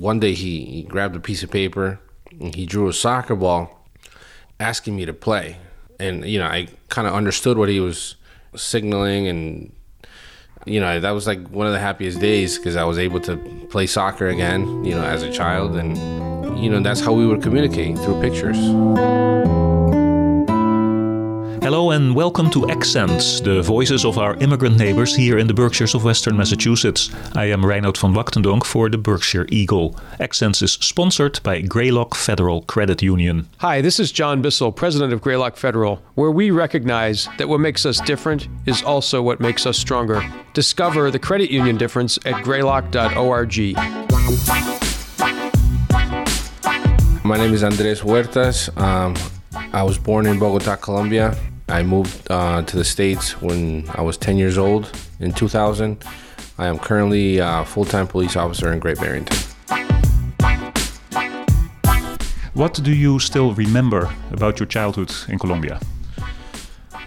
one day he, he grabbed a piece of paper and he drew a soccer ball asking me to play. And, you know, I kind of understood what he was signaling and you know that was like one of the happiest days because i was able to play soccer again you know as a child and you know that's how we would communicate through pictures Hello and welcome to Accents, the voices of our immigrant neighbors here in the Berkshires of Western Massachusetts. I am Reinoud van Wachtendonk for the Berkshire Eagle. Accents is sponsored by Greylock Federal Credit Union. Hi, this is John Bissell, president of Greylock Federal, where we recognize that what makes us different is also what makes us stronger. Discover the credit union difference at greylock.org. My name is Andres Huertas. Um, I was born in Bogota, Colombia. I moved uh, to the States when I was 10 years old in 2000. I am currently a full time police officer in Great Barrington. What do you still remember about your childhood in Colombia?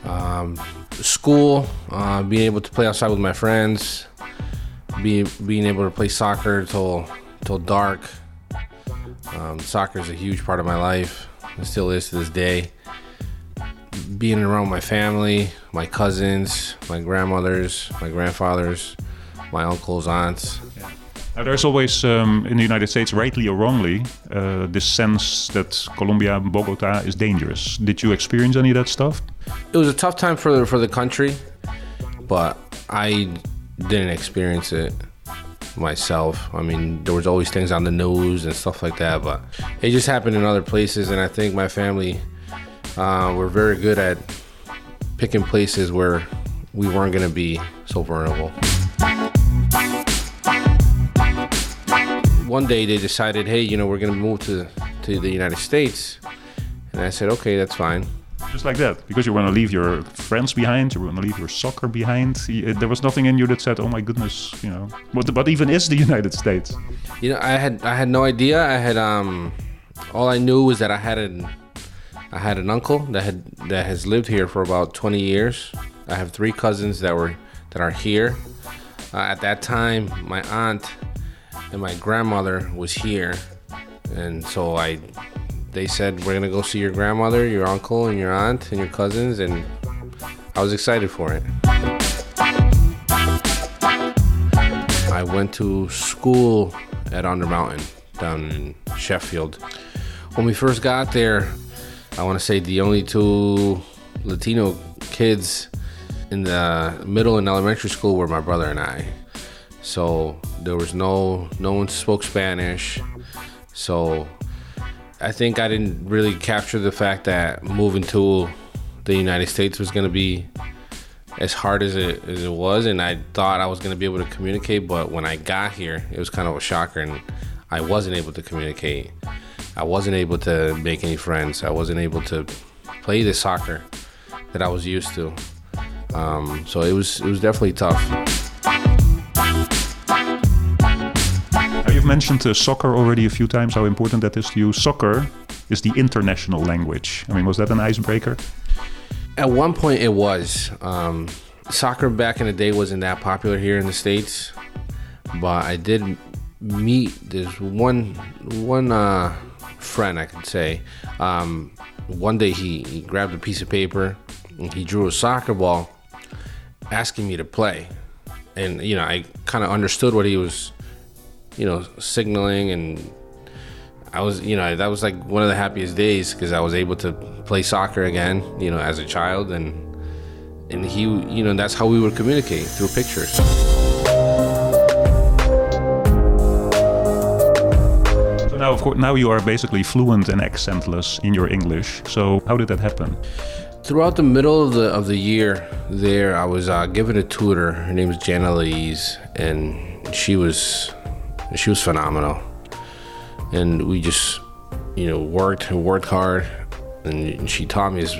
Um, school, uh, being able to play outside with my friends, be, being able to play soccer till, till dark. Um, soccer is a huge part of my life. It still is to this day being around my family, my cousins, my grandmothers, my grandfathers, my uncles, aunts. Yeah. Now, there's always um, in the United States, rightly or wrongly, uh, this sense that Colombia, Bogota, is dangerous. Did you experience any of that stuff? It was a tough time for the, for the country, but I didn't experience it myself. I mean, there was always things on the news and stuff like that, but it just happened in other places, and I think my family uh, we're very good at picking places where we weren't going to be so vulnerable. One day they decided, hey, you know, we're going to move to, to the United States. And I said, okay, that's fine. Just like that, because you want to leave your friends behind, you want to leave your soccer behind. There was nothing in you that said, "Oh my goodness," you know. What, what even is the United States? You know, I had I had no idea. I had um, all I knew was that I had an I had an uncle that had that has lived here for about 20 years. I have three cousins that were that are here. Uh, at that time, my aunt and my grandmother was here, and so I they said we're gonna go see your grandmother, your uncle, and your aunt and your cousins, and I was excited for it. I went to school at Undermountain down in Sheffield. When we first got there, I want to say the only two Latino kids in the middle and elementary school were my brother and I. So there was no no one spoke Spanish. So I think I didn't really capture the fact that moving to the United States was going to be as hard as it as it was, and I thought I was going to be able to communicate. But when I got here, it was kind of a shocker, and I wasn't able to communicate. I wasn't able to make any friends. I wasn't able to play the soccer that I was used to. Um, so it was it was definitely tough. You've mentioned uh, soccer already a few times. How important that is to you? Soccer is the international language. I mean, was that an icebreaker? At one point, it was. Um, soccer back in the day wasn't that popular here in the states, but I did meet this one one uh, friend, I could say. Um, one day he, he grabbed a piece of paper and he drew a soccer ball asking me to play. And, you know, I kind of understood what he was, you know, signaling. And I was, you know, that was like one of the happiest days because I was able to play soccer again, you know, as a child. And, and he, you know, that's how we would communicate through pictures. Of course, now you are basically fluent and accentless in your English. So how did that happen? Throughout the middle of the of the year, there I was uh, given a tutor. Her name was Jana Louise, and she was she was phenomenal. And we just, you know, worked and worked hard, and she taught me as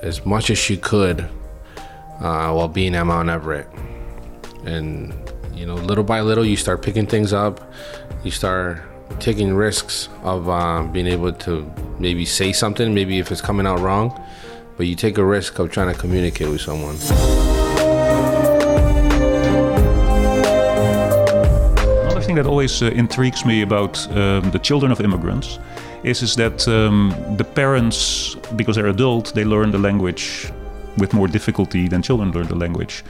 as much as she could uh, while being at Mount Everett. And you know, little by little, you start picking things up. You start taking risks of uh, being able to maybe say something, maybe if it's coming out wrong, but you take a risk of trying to communicate with someone. Another thing that always uh, intrigues me about um, the children of immigrants is, is that um, the parents, because they're adult, they learn the language with more difficulty than children learn the language.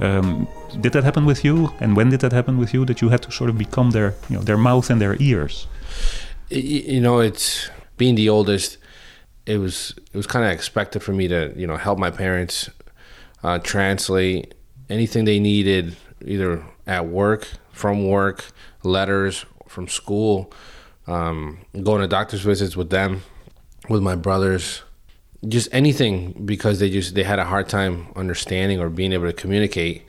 Um, did that happen with you? And when did that happen with you? That you had to sort of become their, you know, their mouth and their ears. You know, it's being the oldest. It was it was kind of expected for me to you know help my parents uh, translate anything they needed, either at work, from work, letters from school, um, going to doctor's visits with them, with my brothers, just anything because they just they had a hard time understanding or being able to communicate,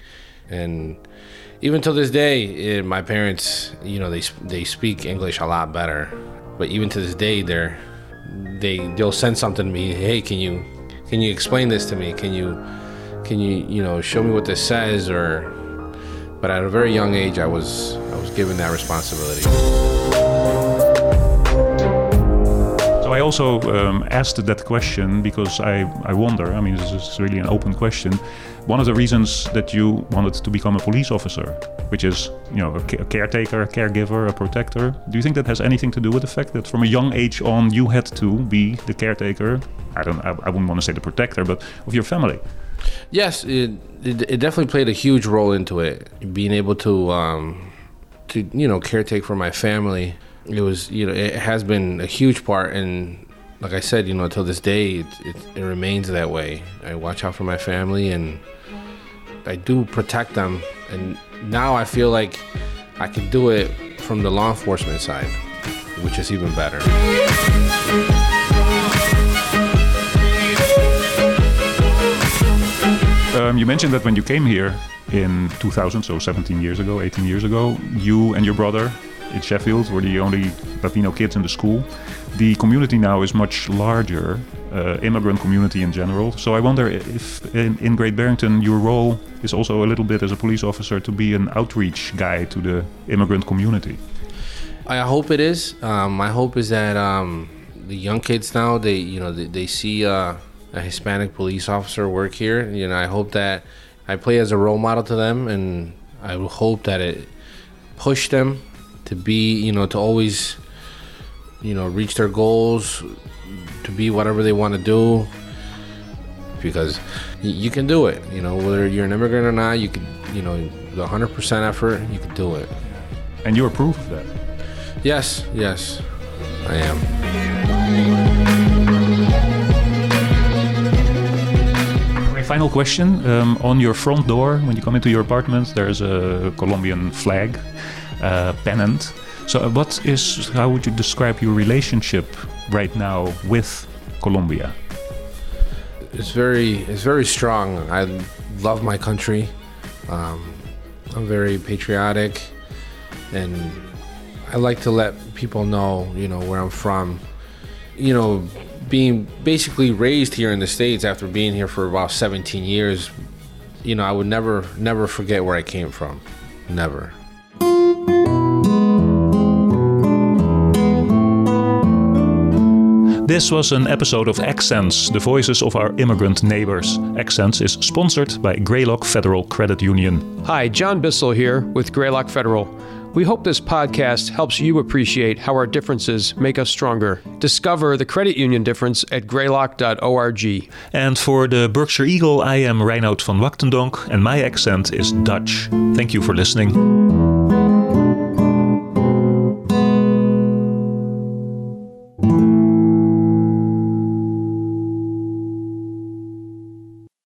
and even till this day, it, my parents, you know, they they speak English a lot better, but even to this day, they're they they'll send something to me. Hey, can you can you explain this to me? Can you can you you know show me what this says or but at a very young age i was i was given that responsibility so i also um, asked that question because i i wonder i mean this is really an open question. One of the reasons that you wanted to become a police officer which is you know a, a caretaker a caregiver a protector do you think that has anything to do with the fact that from a young age on you had to be the caretaker? I don't i, I wouldn't want to say the protector but of your family. Yes, it, it, it definitely played a huge role into it. Being able to um, to you know caretake for my family, it was you know it has been a huge part, and like I said, you know until this day, it, it, it remains that way. I watch out for my family, and I do protect them, and now I feel like I can do it from the law enforcement side, which is even better. Um, you mentioned that when you came here in 2000, so 17 years ago, 18 years ago, you and your brother in Sheffield were the only Latino kids in the school. The community now is much larger, uh, immigrant community in general. So I wonder if in, in, Great Barrington your role is also a little bit as a police officer to be an outreach guy to the immigrant community. I hope it is. Um, my hope is that um, the young kids now they you know they, they see. Uh, a Hispanic police officer work here. You know, I hope that I play as a role model to them, and I hope that it push them to be, you know, to always, you know, reach their goals, to be whatever they want to do. Because you can do it. You know, whether you're an immigrant or not, you can, you know, the 100% effort, you can do it. And you approve of that? Yes, yes, I am. My final question. Um, on your front door, when you come into your apartment, there's a Colombian flag uh, pennant. So, uh, what is, how would you describe your relationship right now with Colombia? It's very, it's very strong. I love my country. Um, I'm very patriotic, and I like to let people know, you know, where I'm from. You know, being basically raised here in the states after being here for about 17 years you know i would never never forget where i came from never This was an episode of Accents, the voices of our immigrant neighbors. Accents is sponsored by Greylock Federal Credit Union. Hi, John Bissell here with Greylock Federal. We hope this podcast helps you appreciate how our differences make us stronger. Discover the credit union difference at greylock.org. And for the Berkshire Eagle, I am Reinoud van Wachtendonk, and my accent is Dutch. Thank you for listening.